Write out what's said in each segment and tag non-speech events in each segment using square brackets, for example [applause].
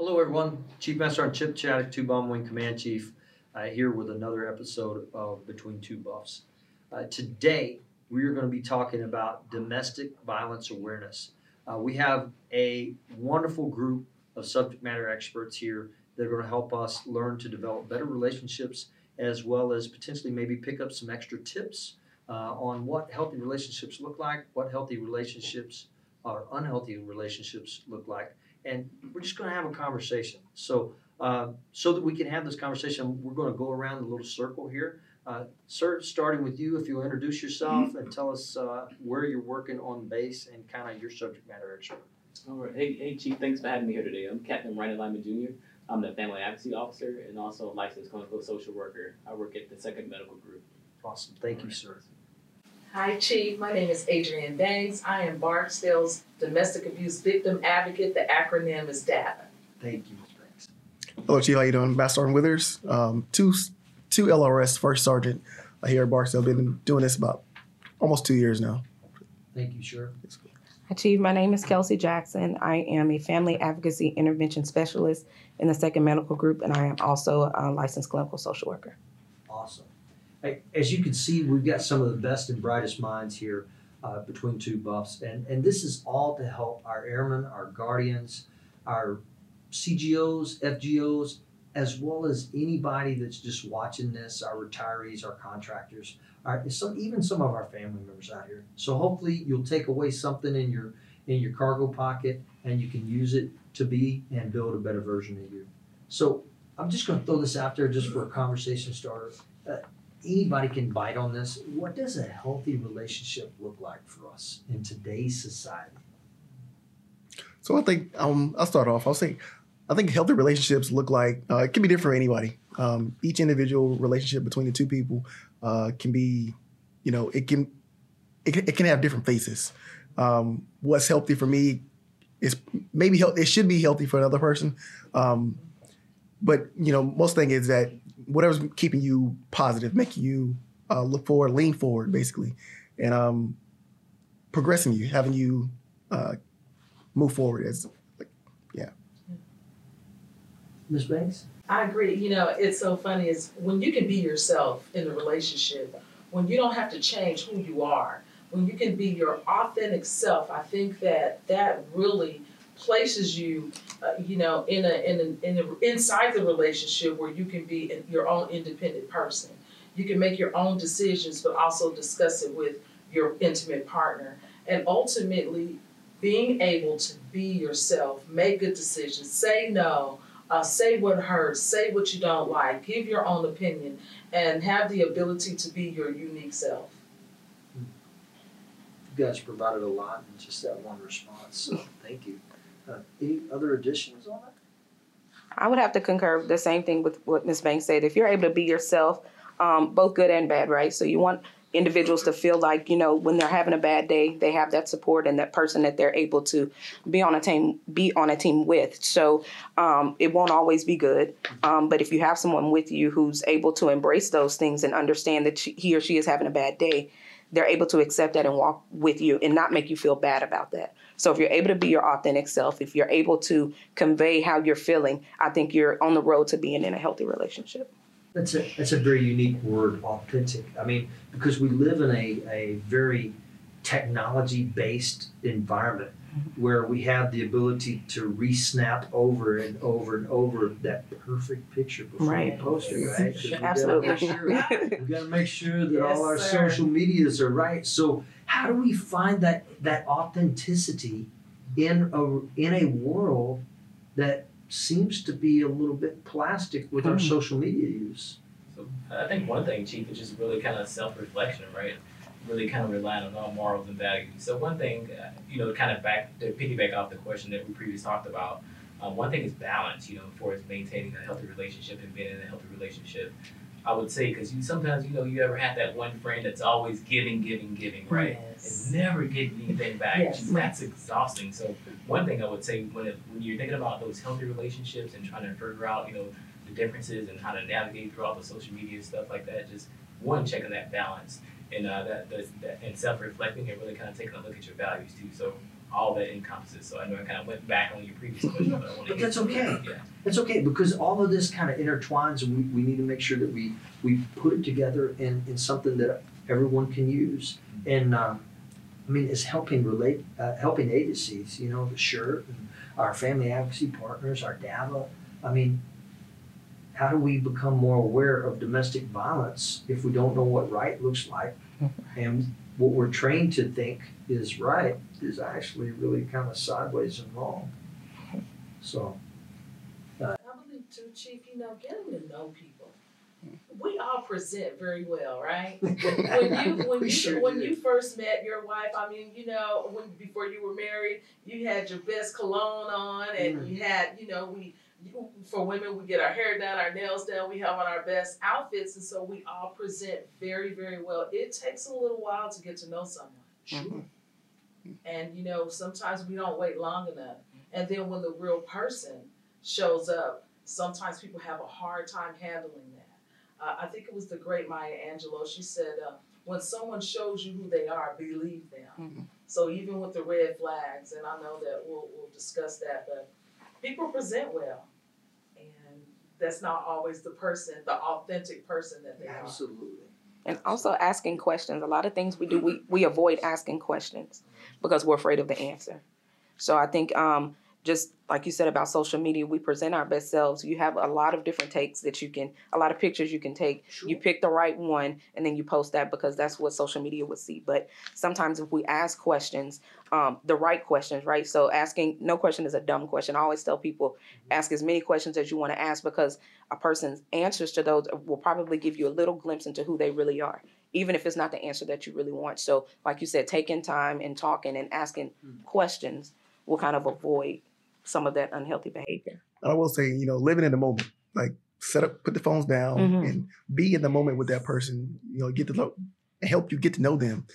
Hello, everyone. Chief Master Sergeant Chip Chadick, two bomb wing command chief, uh, here with another episode of Between Two Buffs. Uh, today, we are going to be talking about domestic violence awareness. Uh, we have a wonderful group of subject matter experts here that are going to help us learn to develop better relationships as well as potentially maybe pick up some extra tips uh, on what healthy relationships look like, what healthy relationships or unhealthy relationships look like and we're just going to have a conversation. So, uh, so that we can have this conversation, we're going to go around the little circle here. Uh, sir, starting with you, if you'll introduce yourself and tell us uh, where you're working on base and kind of your subject matter expert. All right. Hey, hey, Chief. Thanks for having me here today. I'm Captain Ryan Lyman Jr. I'm the Family Advocacy Officer and also a licensed clinical social worker. I work at the Second Medical Group. Awesome. Thank you, sir. Hi, Chief. My name is Adrienne Banks. I am Barksdale's Domestic Abuse Victim Advocate. The acronym is DAVA. Thank you, Ms. Banks. Hello, Chief. How you doing? Master Sergeant Withers, um, two two LRS First Sergeant uh, here at Barksdale. Been doing this about almost two years now. Thank you, sir. Hi, Chief. My name is Kelsey Jackson. I am a family advocacy intervention specialist in the Second Medical Group, and I am also a licensed clinical social worker. As you can see, we've got some of the best and brightest minds here uh, between two buffs, and, and this is all to help our airmen, our guardians, our CGOs, FGOs, as well as anybody that's just watching this, our retirees, our contractors, our, some, even some of our family members out here. So hopefully you'll take away something in your in your cargo pocket and you can use it to be and build a better version of you. So I'm just going to throw this out there just for a conversation starter. Uh, anybody can bite on this. What does a healthy relationship look like for us in today's society? So I think um, I'll start off. I'll say I think healthy relationships look like uh, it can be different for anybody. Um, each individual relationship between the two people uh, can be, you know, it can it can, it can have different faces. Um, what's healthy for me is maybe health, it should be healthy for another person. Um, but you know, most thing is that whatever's keeping you positive, making you uh, look forward, lean forward, basically, and um, progressing you, having you uh, move forward as like, yeah. Ms. Banks? I agree. You know, it's so funny is when you can be yourself in a relationship, when you don't have to change who you are, when you can be your authentic self, I think that that really places you, uh, you know, in a in a, in a, inside the relationship where you can be your own independent person. You can make your own decisions, but also discuss it with your intimate partner. And ultimately, being able to be yourself, make good decisions, say no, uh, say what hurts, say what you don't like, give your own opinion, and have the ability to be your unique self. You guys provided a lot in just that one response, so thank you. Uh, any other additions on it? I would have to concur the same thing with what Ms. Banks said. If you're able to be yourself, um, both good and bad, right? So you want individuals to feel like you know when they're having a bad day they have that support and that person that they're able to be on a team be on a team with so um, it won't always be good um, but if you have someone with you who's able to embrace those things and understand that she, he or she is having a bad day they're able to accept that and walk with you and not make you feel bad about that so if you're able to be your authentic self if you're able to convey how you're feeling i think you're on the road to being in a healthy relationship That's a that's a very unique word, authentic. I mean, because we live in a, a very technology based environment where we have the ability to re-snap over and over and over that perfect picture before Right. we post it, right? [laughs] 'Cause we gotta Absolutely. make sure- We gotta make sure that all our sir. social medias are right. So how do we find that that authenticity in a in a world that seems to be a little bit plastic with our Mhm. social media use? So I think one thing, Chief, is just really kind of self-reflection, right? Really kind of relying on our morals and values. So one thing, uh, you know, kind of back to piggyback off the question that we previously talked about. Um, one thing is balance, you know, for us maintaining a healthy relationship and being in a healthy relationship. I would say because you sometimes you know you ever had that one friend that's always giving, giving, giving, right? Yes. and never getting anything back. Yes. That's exhausting. So one thing I would say when it, when you're thinking about those healthy relationships and trying to figure out you know the differences and how to navigate through all the social media stuff like that, just one checking that balance and uh, that, that, that and self reflecting and really kind of taking a look at your values too. So all that encompasses. So I know I kind of went back on your previous [laughs] question, but I want to. But that's okay. Yeah. It's okay because all of this kind of intertwines, and we, we need to make sure that we we put it together in, in something that everyone can use. And um, I mean, it's helping relate, uh, helping agencies. You know, the shirt and our family advocacy partners, our DAVA. I mean, how do we become more aware of domestic violence if we don't know what right looks like, [laughs] and what we're trained to think is right is actually really kind of sideways and wrong. So. I believe too, Chief, you know, getting to know people. We all present very well, right? [laughs] when you when you sure when do. you first met your wife, I mean, you know, when before you were married, you had your best cologne on, and Mm. you had, you know, we you- for women we get our hair done, our nails done, we have on our best outfits, and so we all present very very well. It takes a little while to get to know someone. Sure. And you know, sometimes we don't wait long enough. And then when the real person shows up, sometimes people have a hard time handling that. Uh, I think it was the great Maya Angelou. She said, uh, "When someone shows you who they are, believe them." Mhm. So even with the red flags, and I know that we'll we'll discuss that, but people present well, that's not always the person, the authentic person that they are. Absolutely. And also asking questions. A lot of things we do, we, we avoid asking questions because we're afraid of the answer. So I think um, just like you said about social media, we present our best selves. You have a lot of different takes that you can, a lot of pictures you can take. Sure. You pick the right one and then you post that because that's what social media would see. But sometimes if we ask questions, um, the right questions, right? So asking no question is a dumb question. I always tell people ask as many questions as you want to ask because a person's answers to those will probably give you a little glimpse into who they really are, even if it's not the answer that you really want. So, like you said, taking time and talking and asking Mhm. questions will kind of avoid some of that unhealthy behavior. I will say, you know, living in the moment, like set up, put the phones down, Mhm. and be in the moment with that person. You know, get to know, help you get to know them.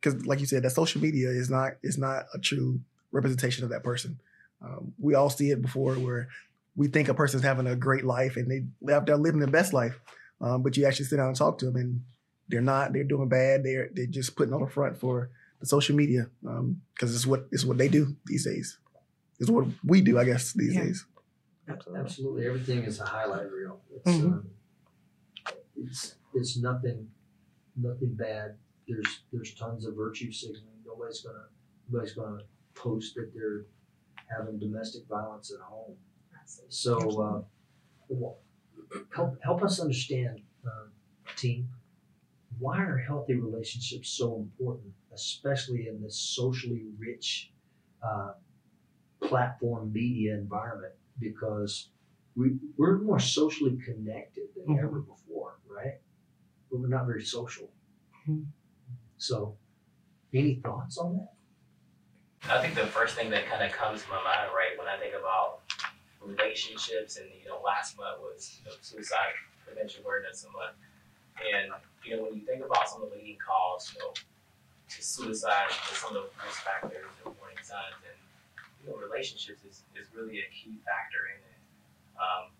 Because, like you said, that social media is not is not a true representation of that person. Um, we all see it before, where we think a person's having a great life and they they're they're living their best life, um, but you actually sit down and talk to them, and they're not. They're doing bad. They're they're just putting on the front for the social media because it's what it's what they do these days. It's what we do, I guess, these Yeah. days. Absolutely. Absolutely, everything is a highlight reel. It's, Mhm. um, it's it's nothing, nothing bad. There's there's tons of virtue signaling. Nobody's gonna nobody's gonna post that they're having domestic violence at home. So uh, help help us understand, uh, team. Why are healthy relationships so important, especially in this socially rich uh, platform media environment? Because we we're more socially connected than Mhm. ever before, right? But we're not very social. Mhm. So, any thoughts on that? I think the first thing that kind of comes to my mind, right, when I think about relationships, and you know, last month was you know, suicide prevention awareness month, and you know, when you think about some of the leading causes, you know, to suicide, and some of the risk factors and warning signs, and you know, relationships is, is really a key factor in it. Um,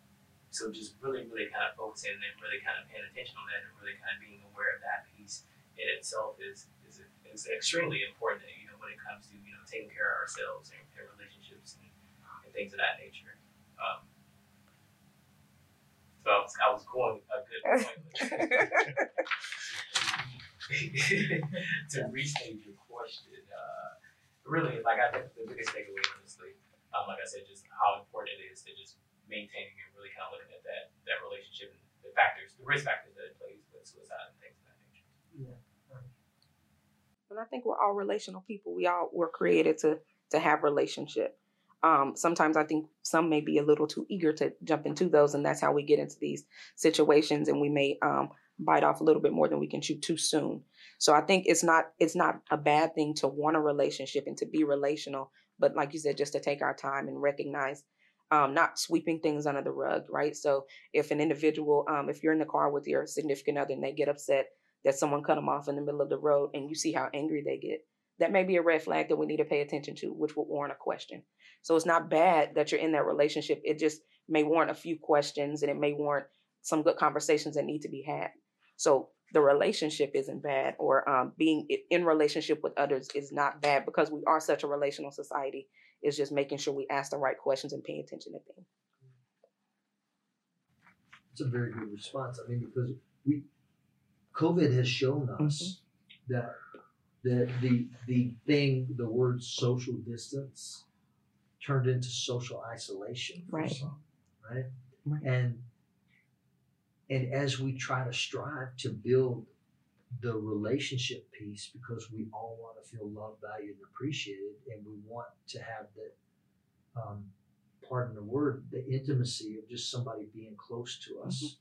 so just really, really kind of focusing and really kind of paying attention on that, and really kind of being aware of that piece in itself is is is extremely important. You know, when it comes to you know taking care of ourselves and, and relationships and, and things of that nature. Um, so I was, I was going a good point. [laughs] [laughs] to restate your question, uh, really, like I think the biggest takeaway, honestly, um, like I said, just how important it is to just maintaining and really kind of looking at that that relationship and the factors, the risk factors that it plays with suicide and things of that nature. And I think we're all relational people. We all were created to to have relationship. Um, sometimes I think some may be a little too eager to jump into those, and that's how we get into these situations, and we may um, bite off a little bit more than we can chew too soon. So I think it's not it's not a bad thing to want a relationship and to be relational, but like you said, just to take our time and recognize. Um, not sweeping things under the rug, right? So if an individual, um, if you're in the car with your significant other and they get upset that someone cut them off in the middle of the road and you see how angry they get, that may be a red flag that we need to pay attention to, which will warrant a question. So it's not bad that you're in that relationship. It just may warrant a few questions and it may warrant some good conversations that need to be had. So the relationship isn't bad or um, being in relationship with others is not bad because we are such a relational society. It's just making sure we ask the right questions and paying attention to things. It's a very good response. I mean, because we, COVID has shown us that that the the thing, the word social distance, turned into social isolation. for Right. some, right. Right. And and as we try to strive to build the relationship piece, because we all want to feel loved, valued, and appreciated, and we want to have that, um, pardon the word, the intimacy of just somebody being close to us.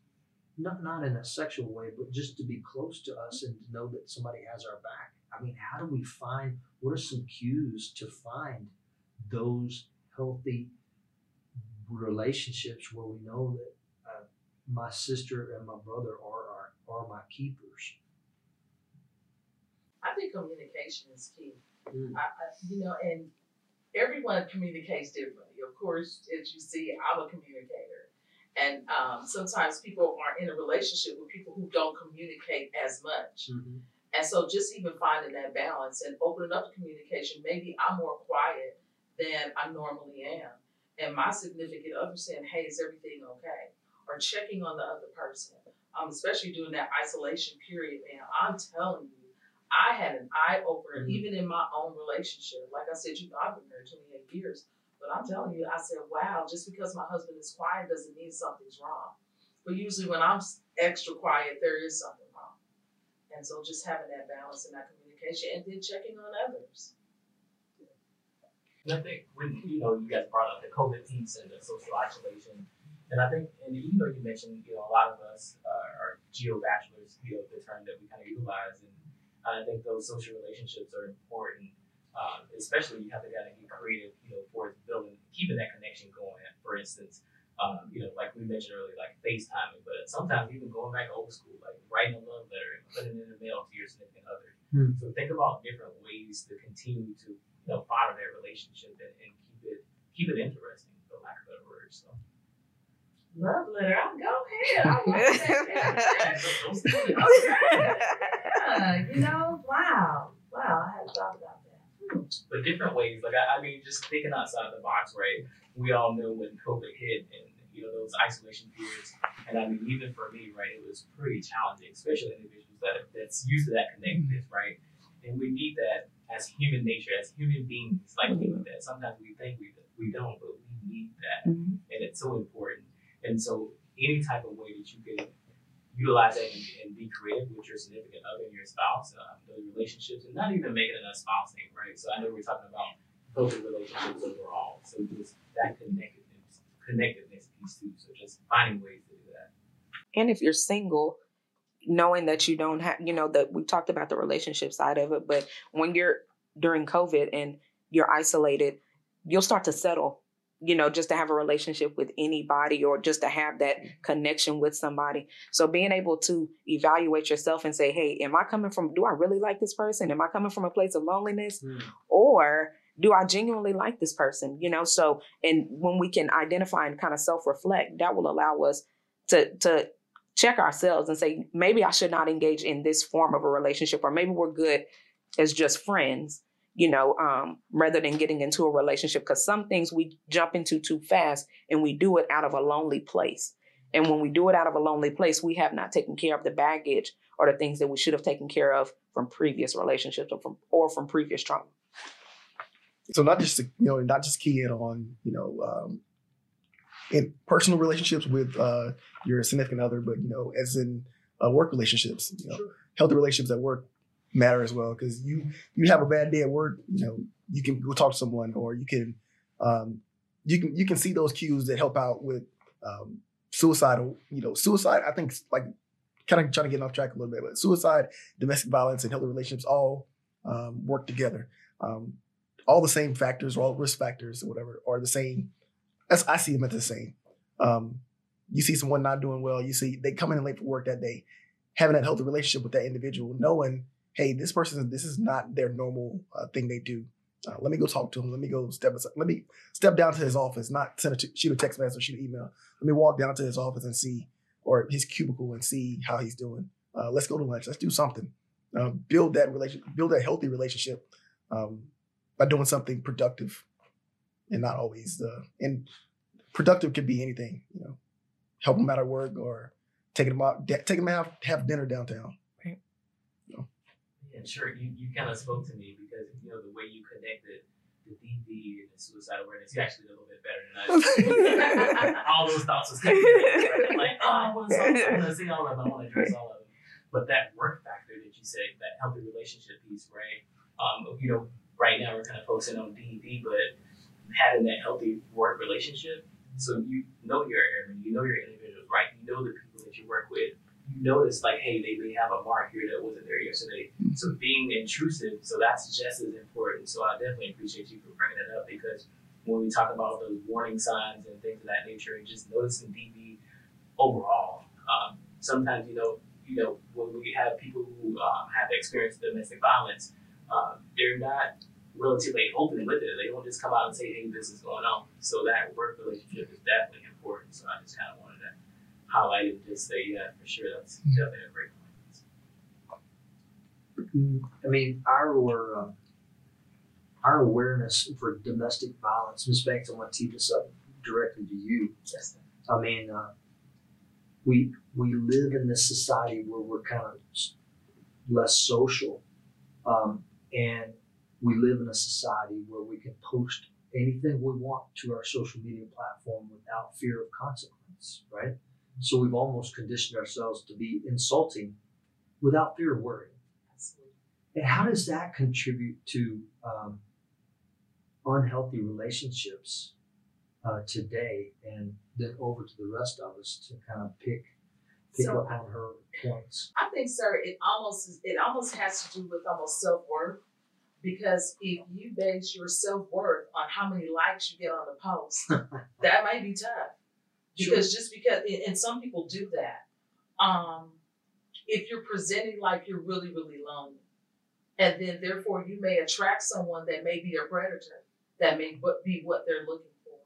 Not not in a sexual way, but just to be close to us and to know that somebody has our back. I mean, how do we find what are some cues to find those healthy relationships where we know that uh, my sister and my brother are, are are my keepers? I think communication is key. Mm. I, I, you know, and everyone communicates differently. Of course, as you see, I'm a communicator. And um, sometimes people are in a relationship with people who don't communicate as much. And so just even finding that balance and opening up the communication, maybe I'm more quiet than I normally am. And my significant other saying, hey, is everything okay? Or checking on the other person. Um, especially during that isolation period, man, I'm telling you, I had an eye opener Mhm. even in my own relationship. Like I said, you know, I've been married 28 years. But I'm telling you, I said, wow, just because my husband is quiet doesn't mean something's wrong. But usually when I'm extra quiet, there is something wrong. And so just having that balance and that communication and then checking on others. And I think when you know you guys brought up the COVID piece and the social isolation, and I think and you know you mentioned you know a lot of us uh, are geo bachelors, you know the term that we kind of utilize, and I think those social relationships are important. Um, especially you have to kind of get creative, you know, for building, keeping that connection going. For instance, um, you know, like we mentioned earlier, like FaceTiming, but sometimes even going back old school, like writing a love letter and putting it in the mail to your significant other. Hmm. So think about different ways to continue to you know, honor that relationship and, and keep it keep it interesting, for lack of better words. So Love letter, I'll go ahead. I want that. [laughs] Those- [laughs] those- yeah, you know, wow. Wow, I hadn't thought about that. But different ways. Like I, I mean, just thinking outside the box, right? We all know when COVID hit and you know those isolation periods, and I mean even for me, right, it was pretty challenging, especially individuals that that's used to that connectedness, right? And we need that as human nature, as human beings, like we need that. Sometimes we think we we don't, but we need that. Mhm. and it's so important. And so, any type of way that you can utilize that and, and be creative with your significant other and your spouse, um, those relationships, and not even making it a spouse thing, right? So, I know we're talking about healthy relationships overall. So, just that connectedness, connectedness piece too. So, just finding ways to do that. And if you're single, knowing that you don't have, you know, that we talked about the relationship side of it, but when you're during COVID and you're isolated, you'll start to settle, you know, just to have a relationship with anybody or just to have that connection with somebody. So being able to evaluate yourself and say, hey, am I coming from, do I really like this person? Am I coming from a place of loneliness? Hmm. Or do I genuinely like this person? You know, so, and when we can identify and kind of self reflect, that will allow us to, to, check ourselves and say maybe I should not engage in this form of a relationship, or maybe we're good as just friends, you know, um, rather than getting into a relationship. Because some things we jump into too fast and we do it out of a lonely place. And when we do it out of a lonely place, we have not taken care of the baggage or the things that we should have taken care of from previous relationships or from or from previous trauma. so not just to, you know not just key in on you know um, in personal relationships with uh, your significant other, but you know as in uh, work relationships. You know, Sure. healthy relationships at work matter as well because you you have a bad day at work. You know, you can go talk to someone, or you can um, you can you can see those cues that help out with um, suicidal. You know, suicide. I think like kind of trying to get off track a little bit, but suicide, domestic violence, and healthy relationships all um, work together. Um, all the same factors, or all risk factors, or whatever, are the same. That's I see them as the same. Um, you see someone not doing well, you see they come in late for work that day, having that healthy relationship with that individual, knowing, hey, this person, this is not their normal uh, thing they do. Uh, let me go talk to him. Let me go step aside. Let me step down to his office, not send a t- shoot a text message or shoot an email. Let me walk down to his office and see, or his cubicle and see how he's doing. Uh, let's go to lunch. Let's do something. Uh, build that relation, build that healthy relationship um, by doing something productive, and not always the and productive could be anything. You know, help them out at work or taking them out, taking them out have dinner downtown. And sure, you, you kind of spoke to me because you know the way you connected the DV and the suicide awareness. You actually did a little bit better than I. [laughs] all those thoughts was coming. Right? Like, oh, I want to, I want to see all of them. I want to address all of them. But that work factor that you say, that healthy relationship piece, right? Um, you know, right now we're kind of focusing on DV, but having that healthy work relationship, so you know your airmen, you know your individuals, right? You know the people that you work with. You notice like, hey, they may have a mark here that wasn't there yesterday. So being intrusive, so that's just as important. So I definitely appreciate you for bringing that up because when we talk about those warning signs and things of that nature, and just noticing DV overall, um, sometimes you know, you know, when we have people who um, have experienced domestic violence, um, they're not relatively open with it. They don't just come out and say, "Hey, this is going on." So that work relationship is definitely important. So I just kind of wanted to highlight it and say, yeah, for sure, that's definitely a great point. I mean, our uh, our awareness for domestic violence, Ms. Banks, I want to tee this up directly to you. Yes. I mean, uh, we we live in this society where we're kind of less social, um, and we live in a society where we can post anything we want to our social media platform without fear of consequence, right? So we've almost conditioned ourselves to be insulting without fear of worry. Absolutely. And how does that contribute to um, unhealthy relationships uh, today? And then over to the rest of us to kind of pick pick So- up on her points. I think, sir, it almost is- it almost has to do with almost self worth, because if you base your self worth on how many likes you get on the post, [laughs] that might be tough. Because just because, and- some people do that, um, if you're presenting like you're really really lonely, and then therefore you may attract someone that may be a predator, that may be what they're looking for,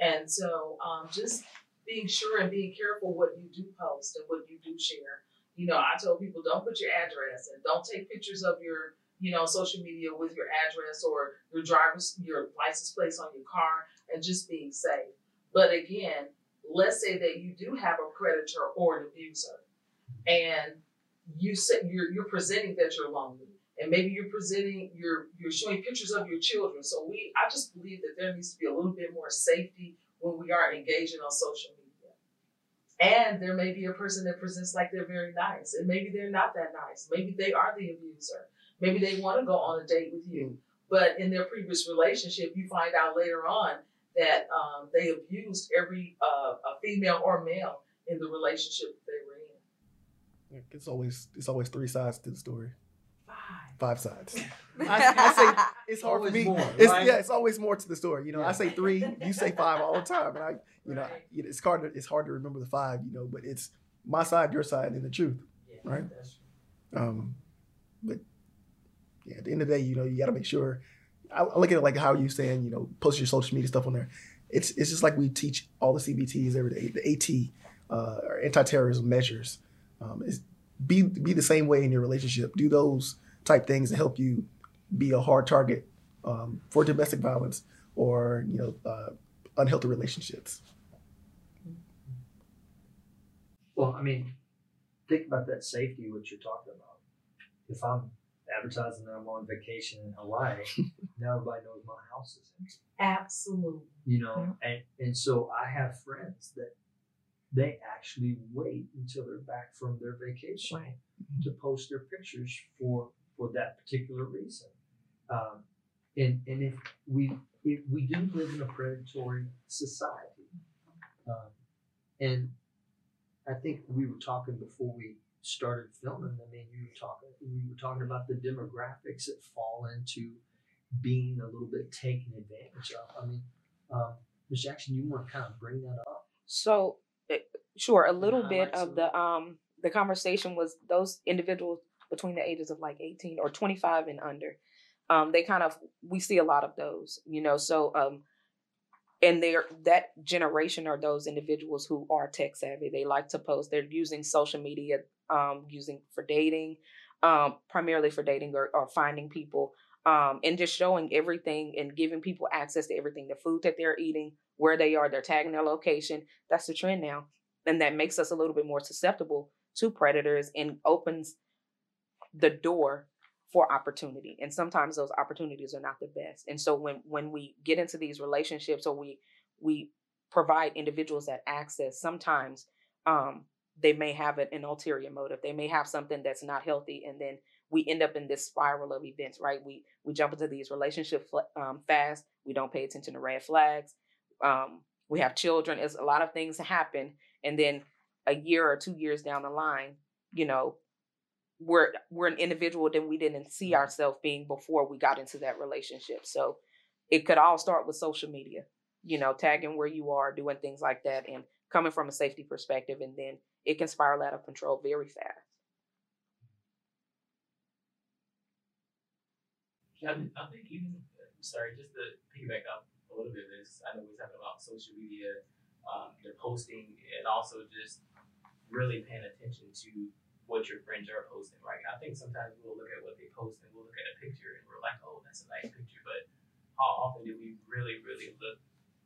and so um, just being sure and being careful what you do post and what you do share. You know, I tell people don't put your address and don't take pictures of your, you know, social media with your address or your driver's your license plates on your car and just being safe. But again, let's say that you do have a predator or an abuser and you say you're you're presenting that you're lonely and maybe you're presenting you're you're showing pictures of your children. So we I just believe that there needs to be a little bit more safety when we are engaging on social media. And there may be a person that presents like they're very nice, and maybe they're not that nice. Maybe they are the abuser. Maybe they want to go on a date with you, mm. but in their previous relationship, you find out later on that um, they abused every uh, a female or male in the relationship that they were in. It's always it's always three sides to the story, Five. five sides. [laughs] I, I say it's hard for me. more, it's right? yeah, it's always more to the story. You know, Yeah. I say three, you say five all the time, and I, you know, it's hard to it's hard to remember the five. You know, but it's my side, your side, and the truth. Yeah, Right. that's Um, but yeah, at the end of the day, you know, you got to make sure. I, look at it like how you saying, you know, post your social media stuff on there. It's it's just like we teach all the CBTs every day, the AT, uh, or anti-terrorism measures. Um, is be be the same way in your relationship. Do those type things to help you be a hard target um, for domestic violence or you know uh, unhealthy relationships. Well, I mean, think about that safety what you're talking about. If I'm advertising that I'm on vacation in Hawaii, [laughs] now everybody knows my house is empty. absolutely. You know, and and so I have friends that they actually wait until they're back from their vacation Right. to post their pictures for for that particular reason. Um, and and if we if we do live in a predatory society, um, and I think we were talking before we started filming. I mean, you were talking we were talking about the demographics that fall into being a little bit taken advantage of. I mean, um, Ms. Jackson, you want to kind of bring that up? So, eh, sure, a little bit of of the um the conversation was those individuals between the ages of like 18 or 25 and under. Um, they kind of we see a lot of those, you know. So, um, and they're that generation are those individuals who are tech savvy. They like to post. They're using social media um, using for dating, um, primarily for dating or, or finding people, um, and just showing everything and giving people access to everything the food that they're eating, where they are, they're tagging their location. That's the trend now. And that makes us a little bit more susceptible to predators and opens the door for opportunity. And sometimes those opportunities are not the best. And so when when we get into these relationships or we we provide individuals that access, sometimes um, they may have an, an ulterior motive. They may have something that's not healthy, and then we end up in this spiral of events. Right? We we jump into these relationships um, fast. We don't pay attention to red flags. Um, we have children. It's a lot of things happen, and then a year or two years down the line, you know, we're we're an individual that we didn't see ourselves being before we got into that relationship. So it could all start with social media, you know, tagging where you are, doing things like that, and coming from a safety perspective, and then it can spiral out of control very fast. I, I think even sorry, just to piggyback up a little bit this, I know we're talking about social media, um, the posting, and also just really paying attention to what your friends are posting, right? I think sometimes we'll look at what they post and we'll look at a picture and we're like, oh, that's a nice picture, but how often do we really, really look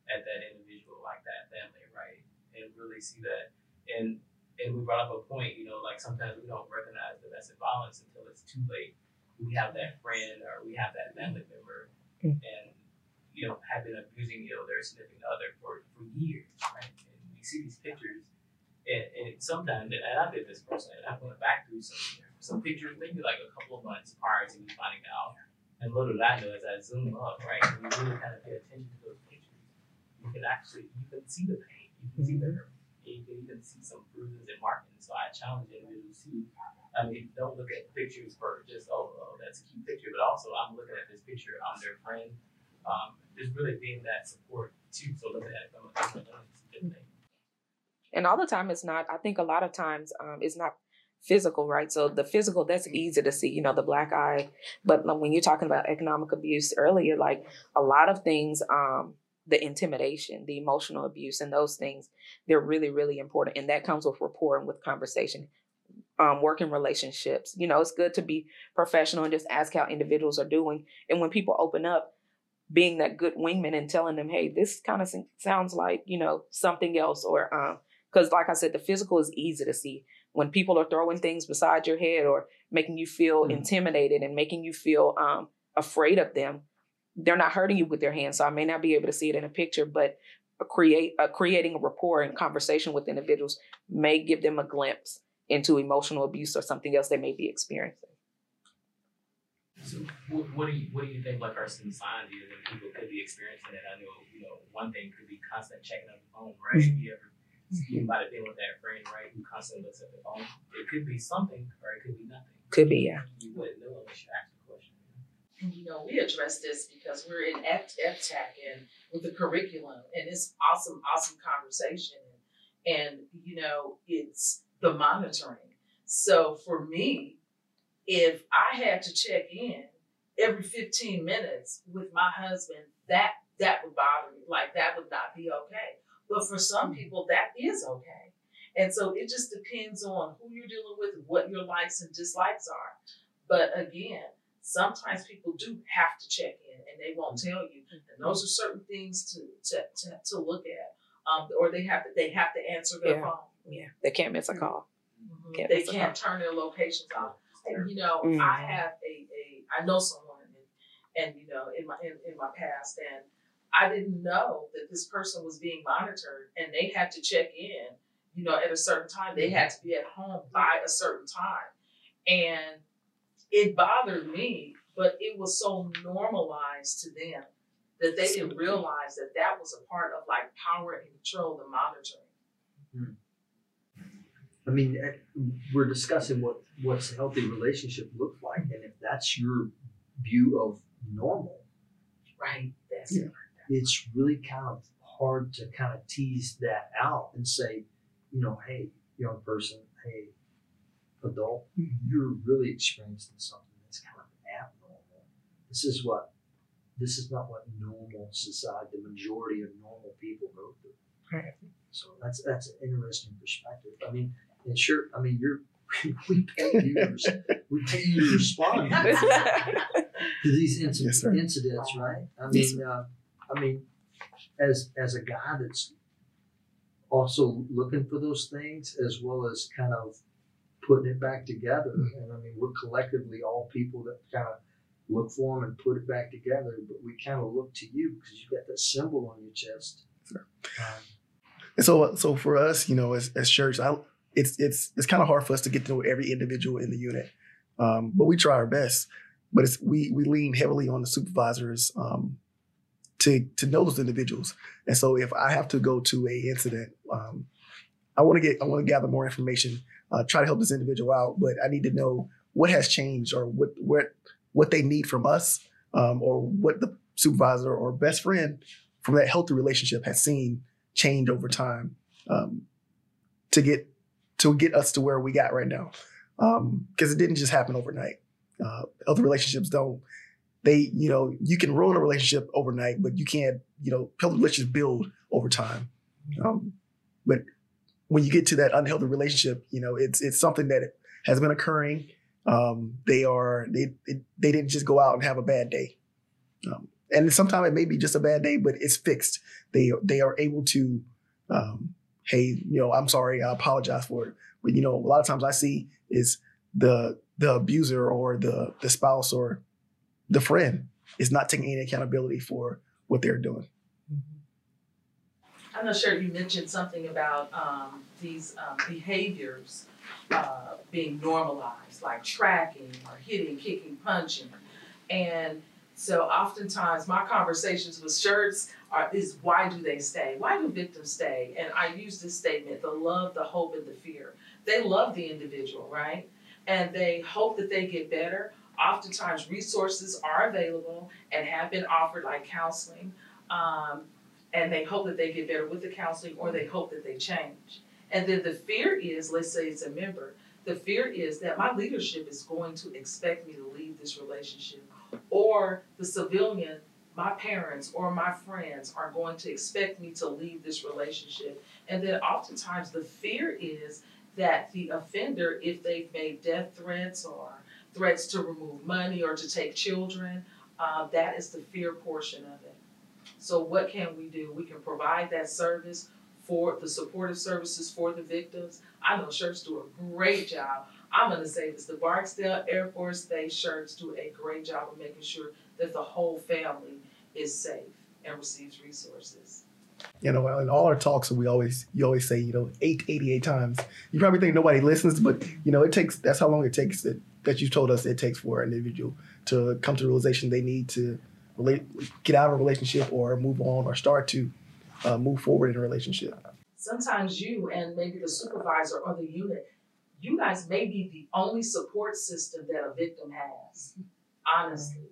at that individual like that family, right? And really see that. And and we brought up a point, you know, like sometimes we don't recognize domestic violence until it's too late. We have that friend or we have that family member Mm. and you know, have been abusing, you know, their significant other for, for years, right? And we see these pictures and, and sometimes, and I did this personally, and I went back through some some pictures, maybe like a couple of months prior to me finding out. And little did I know, as I zoom up, right, and you really kind of pay attention to those pictures, you can actually you can see the pain, you can see the hurt, you can even see some bruises and markings. So I challenge individuals to, see. I mean, don't look at pictures for just oh, oh that's a cute picture, but also I'm looking at this picture, I'm their friend. Um, just really being that support too. So looking at it from a different thing. And all the time, it's not. I think a lot of times, um, it's not physical, right? So the physical, that's easy to see, you know, the black eye. But when you're talking about economic abuse earlier, like a lot of things, um, the intimidation, the emotional abuse, and those things, they're really, really important. And that comes with rapport and with conversation. Um, working relationships, you know, it's good to be professional and just ask how individuals are doing. And when people open up, being that good wingman and telling them, hey, this kind of sounds like, you know, something else, or um, because, like I said, the physical is easy to see. When people are throwing things beside your head or making you feel Mhm. intimidated and making you feel um, afraid of them, they're not hurting you with their hands. So I may not be able to see it in a picture, but a create uh, creating a rapport and conversation with individuals may give them a glimpse into emotional abuse or something else they may be experiencing. So what, what do you what do you think like are some signs here that people could be experiencing it? I know you know one thing could be constant checking on the phone, right? You ever you might have been with that friend, right, who constantly looks at the phone. It could be something or it could be nothing. Could be, yeah. You wouldn't know unless you ask the question. And you know, we address this because we're in F- FTAC and with the curriculum, and it's awesome, awesome conversation. And, you know, it's the monitoring. So for me, if I had to check in every 15 minutes with my husband, that that would bother me. Like that would not be okay. But for some mm. people, that is okay. And so it just depends on who you're dealing with, what your likes and dislikes are. But again, sometimes people do have to check in and they won't tell you. And those are certain things to to, to, to look at. Um, or they have to they have to answer their Yeah. phone. Yeah, they can't miss a call. Mhm. Can't They can't turn their locations off. And you know, Mhm. I have a, a I know someone and, and you know in my in, in my past and I didn't know that this person was being monitored and they had to check in, you know, at a certain time. They had to be at home by a certain time. And it bothered me, but it was so normalized to them that they didn't realize that that was a part of like power and control, the monitoring. I mean, eh, we're discussing what what's a healthy relationship looks like, and if that's your view of normal, Right. That's Yeah. it. it's really kind of hard to kind of tease that out and say, you know, hey, young person, hey, adult, you're really experiencing something that's kind of abnormal. This is what, this is not what normal society, the majority of normal people go through. Right. So that's that's an interesting perspective. I mean, and sure, I mean, you're [laughs] we pay you, to- we pay you to respond [laughs] to these inci- Yes, incidents, right? I Yes, mean, uh, I mean, as as a guy that's also looking for those things as well as kind of putting it back together. And I mean, we're collectively all people that kind of look for them and put it back together. But we kind of look to you because you've got that symbol on your chest. Sure. Um, And so, so for us, you know, as, as church, I, it's it's it's kind of hard for us to get to know every individual in the unit, um, but we try our best. But it's we we lean heavily on the supervisors um, to to know those individuals. And so, if I have to go to a incident, um, I want to get I want to gather more information, uh, try to help this individual out. But I need to know what has changed or what what what they need from us, um, or what the supervisor or best friend from that healthy relationship has seen change over time um, to get to get us to where we got right now. Because it didn't just happen overnight. Uh, other relationships don't. They, you know, you can ruin a relationship overnight, but you can't, you know, healthy relationships build over time. Um, but when you get to that unhealthy relationship, you know, it's it's something that has been occurring. Um, they are they they didn't just go out and have a bad day. Um, and sometimes it may be just a bad day, but it's fixed. They they are able to, um, hey, you know, I'm sorry, I apologize for it. But you know, a lot of times I see is the the abuser or the the spouse or the friend is not taking any accountability for what they're doing. I'm not sure you mentioned something about um, these um, behaviors uh, being normalized, like tracking or hitting, kicking, punching, and so oftentimes my conversations with shirts are is why do they stay? Why do victims stay? And I use this statement: the love, the hope, and the fear. They love the individual, right? And they hope that they get better. Oftentimes, resources are available and have been offered, like counseling. Um, and they hope that they get better with the counseling or they hope that they change. And then the fear is, let's say it's a member, the fear is that my leadership is going to expect me to leave this relationship or the civilian, my parents or my friends are going to expect me to leave this relationship. And then oftentimes the fear is that the offender, if they've made death threats or threats to remove money or to take children, uh, that is the fear portion of it. So what can we do? We can provide that service for the supportive services for the victims. I know shirts do a great job. I'm gonna say this, the Barksdale Air Force Base shirts do a great job of making sure that the whole family is safe and receives resources. You know, in all our talks, we always you always say, you know, eight eighty eight times. You probably think nobody listens, but you know, it takes that's how long it takes that, that you told us it takes for an individual to come to the realization they need to relate, get out of a relationship or move on or start to uh, move forward in a relationship. Sometimes you and maybe the supervisor or the unit, you guys may be the only support system that a victim has, honestly.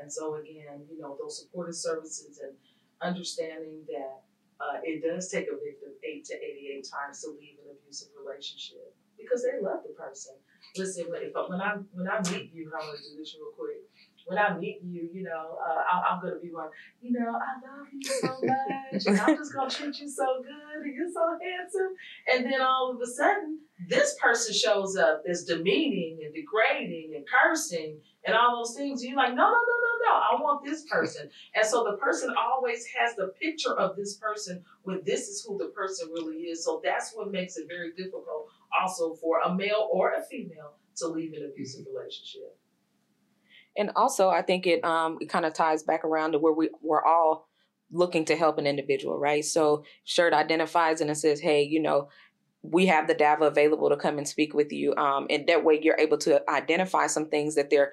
And so again, you know, those supportive services and understanding that uh, it does take a victim eight to eighty-eight times to leave an abusive relationship because they love the person. Listen, if when I when I meet you, I'm gonna do this real quick. When I meet you, you know, uh, I, I'm gonna be one. You know, I love you so much, and I'm just gonna treat you so good, and you're so handsome. And then all of a sudden, this person shows up that's demeaning and degrading and cursing and all those things. And you're like, no, no, no, no, no. I want this person. And so the person always has the picture of this person when this is who the person really is. So that's what makes it very difficult also for a male or a female to leave an abusive relationship. And also, I think it um it kind of ties back around to where we we're all looking to help an individual, right? So shirt identifies and it says, hey, you know, we have the DAVA available to come and speak with you, um, and that way you're able to identify some things that they're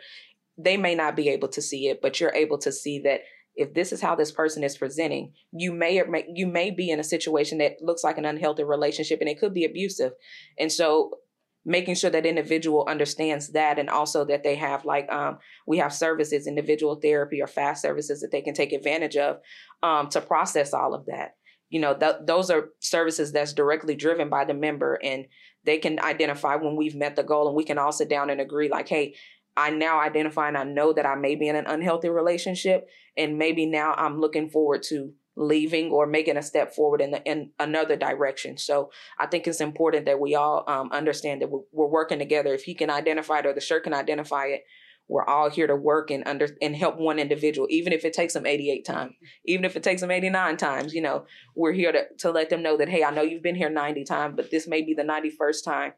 they may not be able to see it, but you're able to see that if this is how this person is presenting, you may or may you may be in a situation that looks like an unhealthy relationship, and it could be abusive, and so making sure that individual understands that and also that they have like um, we have services individual therapy or fast services that they can take advantage of um, to process all of that. You know th- those are services that's directly driven by the member and they can identify when we've met the goal and we can all sit down and agree like hey i now identify and i know that i may be in an unhealthy relationship and maybe now i'm looking forward to leaving or making a step forward in, the, in another direction. So I think it's important that we all um, understand that we're, working together. If he can identify it or the shirt can identify it, we're all here to work and under and help one individual, even if it takes them 88 times, even if it takes them 89 times. You know, we're here to to let them know that hey, I know you've been here 90 times, but this may be the 91st time,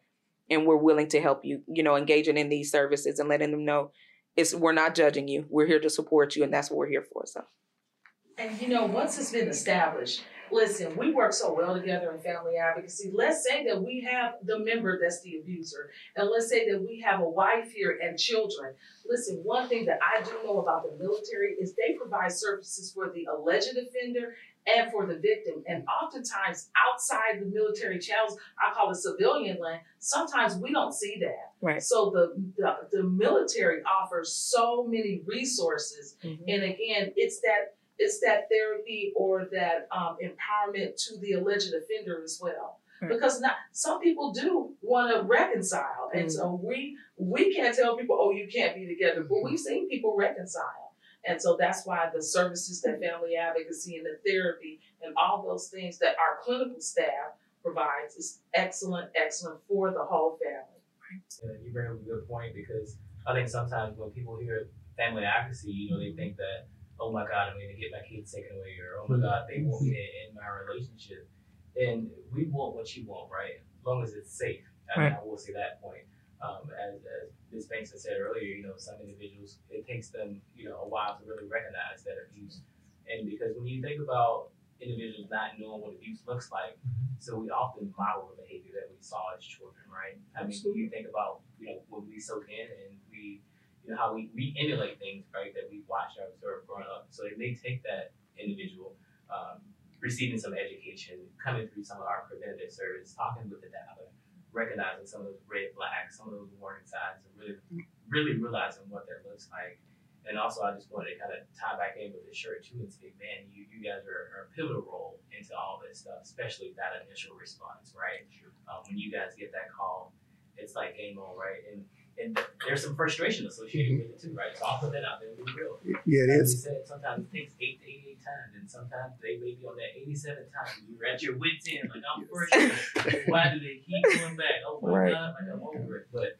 and we're willing to help you. You know, engaging in these services and letting them know it's we're not judging you. We're here to support you, and that's what we're here for. So. And you know, once it's been established, listen, we work so well together in family advocacy. Let's say that we have the member that's the abuser, and let's say that we have a wife here and children. Listen, one thing that I do know about the military is they provide services for the alleged offender and for the victim. And oftentimes, outside the military channels, I call it civilian land, sometimes we don't see that. Right. So the, the, the military offers so many resources. Mm-hmm. And again, it's that it's that therapy or that um, empowerment to the alleged offender as well. Right. Because not some people do want to reconcile, and so we we can't tell people, oh, you can't be together, but we've seen people reconcile, and so that's why the services that family advocacy and the therapy and all those things that our clinical staff provides is excellent, excellent for the whole family. Yeah, you bring up a good point because I think sometimes when people hear family advocacy, you know, they think that, oh my God, I'm going to get my kids taken away, or oh my mm-hmm. God, they want me mm-hmm. to end my relationship. And we want what you want, right? As long as it's safe. I mean, I will say that point. Um, as, as Ms. Banks had said earlier, you know, some individuals, it takes them, you know, a while to really recognize that abuse. And because when you think about individuals not knowing what abuse looks like, mm-hmm. so we often model the behavior that we saw as children, right? I mean, when you think about, you know, when we soak in and we, you know, how we, we emulate things, right, that we watched or observed growing up. So may take that individual um, receiving some education, coming through some of our preventative service, talking with the data, recognizing some of those red flags, some of those warning signs, and really, really realizing what that looks like. And also, I just wanted to kind of tie back in with the shirt too and say, man, you, you guys are, are a pivotal role into all this stuff, especially that initial response, right? Um, when you guys get that call, it's like game on, right? And and there's some frustration associated with it too, right? So I'll put that out there and be real. Yeah, it As is. we said, sometimes it takes eight to eighty-eight times, and sometimes they may be on that eighty-seven time. You're at your wits' end, like I'm frustrated. Why do they keep going back? Oh my Right. god, like I'm over it. But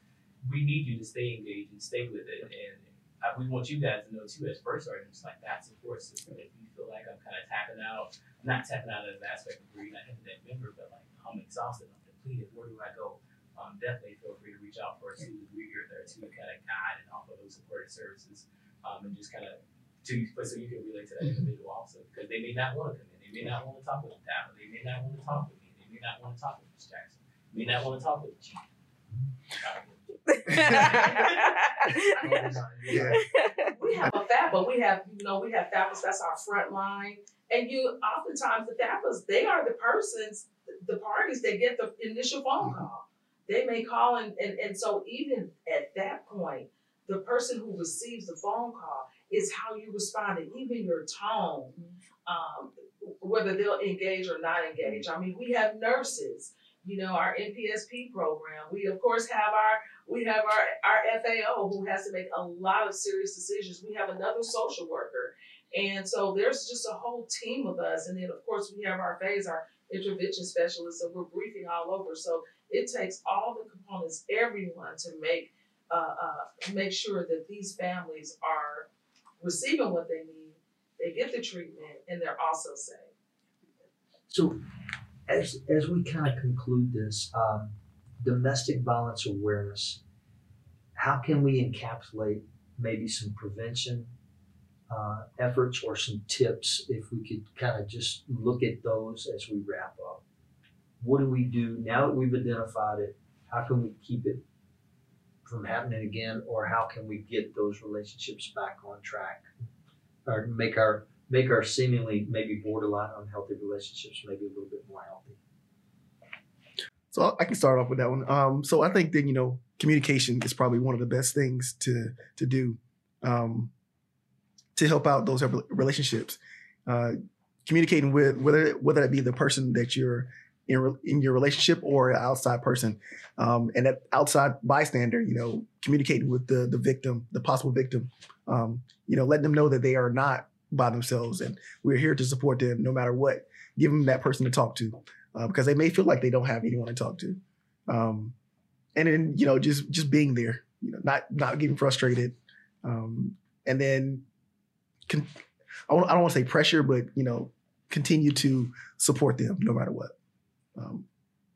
we need you to stay engaged and stay with it, and uh, we want you guys to know too, as first sergeants, like that support system. If you feel like I'm kind of tapping out, not tapping out as an aspect of where you're not hitting that member, but like I'm exhausted, I'm depleted. Where do I go? Um, definitely feel free to reach out for us too. because We're here there to kind of guide and offer those supportive services, um, and just kind of to but so you can relate to that individual also because they may not want to come in, they may not want to talk with the dad, they may not want to talk with me, they may not want to talk with Ms. Jackson, may not want to talk with the chief. Yeah. we have a FAPA, we have, you know, we have FAPAs, that's our front line. And you, oftentimes the FAPAs, they are the persons, the parties that get the initial phone call. They may call and, and, and so even at that point, the person who receives the phone call is how you respond and even your tone, um, whether they'll engage or not engage. I mean, we have nurses, you know, our NPSP program. We of course have our we have our, our FAO who has to make a lot of serious decisions. We have another social worker. And so there's just a whole team of us. And then, of course, we have our phase, our intervention specialists, and we're briefing all over. So it takes all the components, everyone, to make uh, uh, make sure that these families are receiving what they need, they get the treatment, and they're also safe. So, as as we kind of conclude this, um, domestic violence awareness. How can we encapsulate maybe some prevention uh, efforts or some tips if we could kind of just look at those as we wrap up? What do we do now that we've identified it? How can we keep it from happening again, or how can we get those relationships back on track, or make our make our seemingly maybe borderline unhealthy relationships maybe a little bit more healthy? So I can start off with that one. Um, so I think that you know communication is probably one of the best things to to do um, to help out those relationships. Uh, communicating with whether whether it be the person that you're in, in your relationship or an outside person, um, and that outside bystander, you know, communicating with the the victim, the possible victim, um, you know, letting them know that they are not by themselves, and we're here to support them no matter what. Give them that person to talk to uh, because they may feel like they don't have anyone to talk to, um, and then you know just just being there, you know, not not getting frustrated, um, and then con- I, won't- I don't want to say pressure, but you know continue to support them no matter what, um,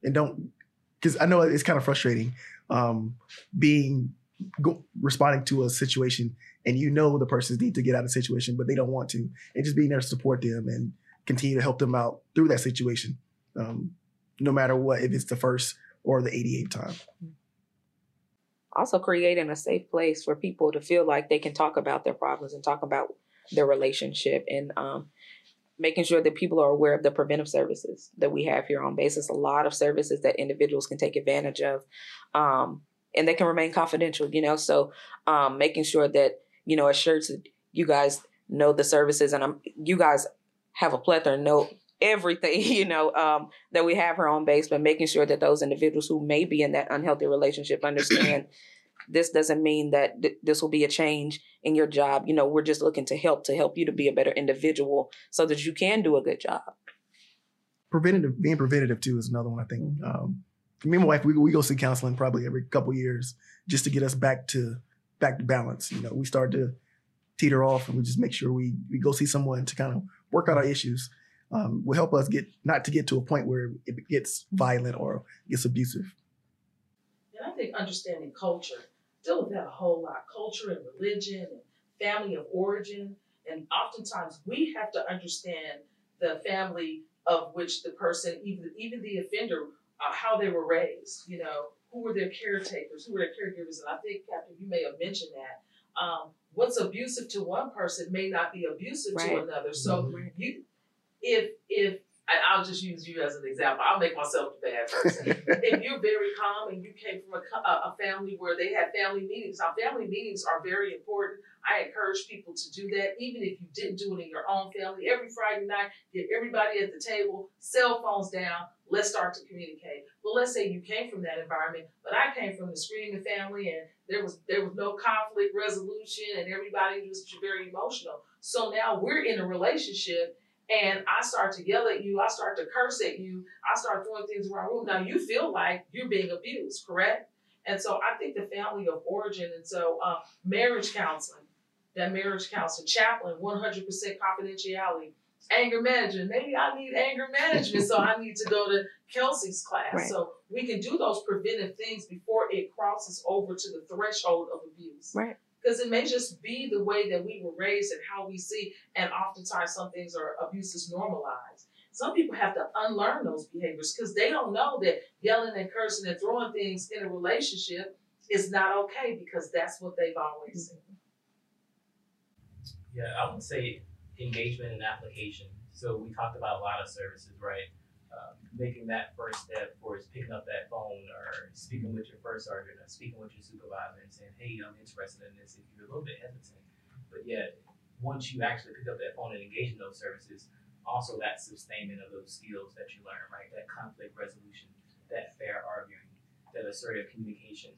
and don't because I know it's kind of frustrating um, being go, responding to a situation and you know the persons need to get out of the situation but they don't want to and just being there to support them and continue to help them out through that situation um, no matter what if it's the first or the 88th time. Also creating a safe place for people to feel like they can talk about their problems and talk about their relationship and um, making sure that people are aware of the preventive services that we have here on base. There's a lot of services that individuals can take advantage of, um, and they can remain confidential. You know, so um, making sure that you know assures that you guys know the services, and um, you guys have a plethora know everything [laughs] you know um, that we have here on base, but making sure that those individuals who may be in that unhealthy relationship [clears throat] understand. This doesn't mean that th- this will be a change in your job. You know, we're just looking to help to help you to be a better individual so that you can do a good job. preventative being preventative too is another one i think um, me and my wife we, we go see counseling probably every couple years just to get us back to back to balance you know we start to teeter off and we just make sure we we go see someone to kind of work out our issues um, will help us get not to get to a point where it gets violent or gets abusive And I think understanding culture, deal with that a whole lot. Culture and religion and family of origin. And oftentimes we have to understand the family of which the person, even even the offender, uh, how they were raised. You know, who were their caretakers, who were their caregivers. And I think, Captain, you may have mentioned that. Um, what's abusive to one person may not be abusive to another. So Right. you, if if I'll just use you as an example. I'll make myself the bad person [laughs] if you're very calm and you came from a, a family where they had family meetings, now family meetings are very important. I encourage people to do that, even if you didn't do it in your own family. Every Friday night, get everybody at the table, cell phones down, let's start to communicate. But let's say you came from that environment, but I came from the screaming family and there was there was no conflict resolution and everybody was very emotional. So now we're in a relationship and I start to yell at you, I start to curse at you, I start throwing things around the room. Now you feel like you're being abused, correct? And so I think the family of origin and so uh, marriage counseling, that marriage counseling, chaplain, 100% confidentiality, anger management. Maybe I need anger management, so I need to go to Kelsey's class. Right. So we can do those preventive things before it crosses over to the threshold of abuse. Right. Because it may just be the way that we were raised and how we see, and oftentimes some things are abuses normalized. Some people have to unlearn those behaviors because they don't know that yelling and cursing and throwing things in a relationship is not okay because that's what they've always mm-hmm. seen. Yeah, I would say engagement and application. So we talked about a lot of services, right? Um, making that first step is picking up that phone or speaking with your first sergeant or speaking with your supervisor and saying, hey, I'm interested in this if you're a little bit hesitant. But yet, once you actually pick up that phone and engage in those services, also that sustainment of those skills that you learn, right? That conflict resolution, that fair arguing, that assertive communication.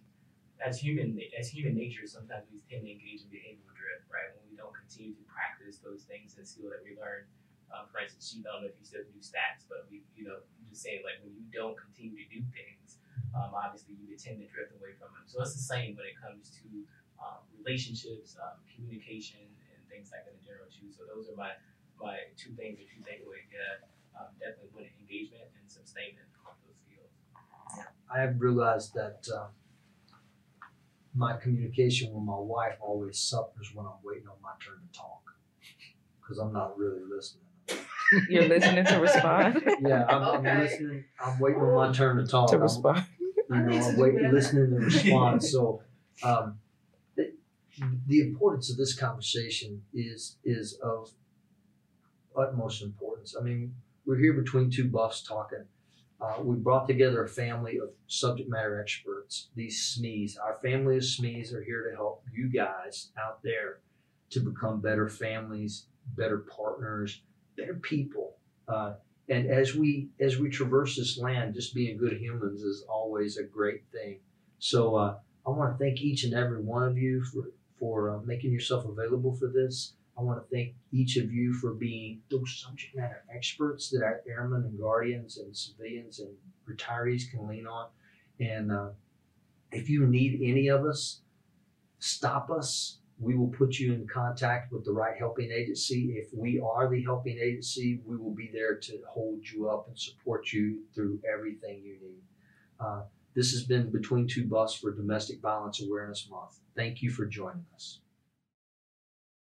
As human, as human nature, sometimes we tend to engage in behavioral drift, right? When we don't continue to practice those things and skill that we learn. Um, for instance, she don't know if you still do stats, but we, you know, just saying like when you don't continue to do things, um, obviously you tend to drift away from them. So it's the same when it comes to um, relationships, um, communication, and things like that in general too. So those are my my two things or two takeaways. Yeah, um, definitely with engagement and sustainment of those skills. I have realized that uh, my communication with my wife always suffers when I'm waiting on my turn to talk because I'm not really listening. You're listening to respond. [laughs] Yeah, I'm, I'm Okay. listening. I'm waiting on my turn to talk. to I'm- respond. you know, I'm waiting, listening to [laughs] respond. So, um, the, the importance of this conversation is is of utmost importance. I mean, we're here between two buffs talking. Uh, we brought together a family of subject matter experts. These SMEs, our family of SMEs, are here to help you guys out there to become better families, better partners, better people. Uh, and as we as we traverse this land, just being good humans is always a great thing. So uh, I want to thank each and every one of you for for uh, making yourself available for this. I I want to thank each of you for being those subject matter experts that our airmen and guardians and civilians and retirees can lean on. And uh, if you need any of us, stop us. We will put you in contact with the right helping agency. If we are the helping agency, we will be there to hold you up and support you through everything you need. Uh, this has been Between Two Buffs for Domestic Violence Awareness Month. Thank you for joining us.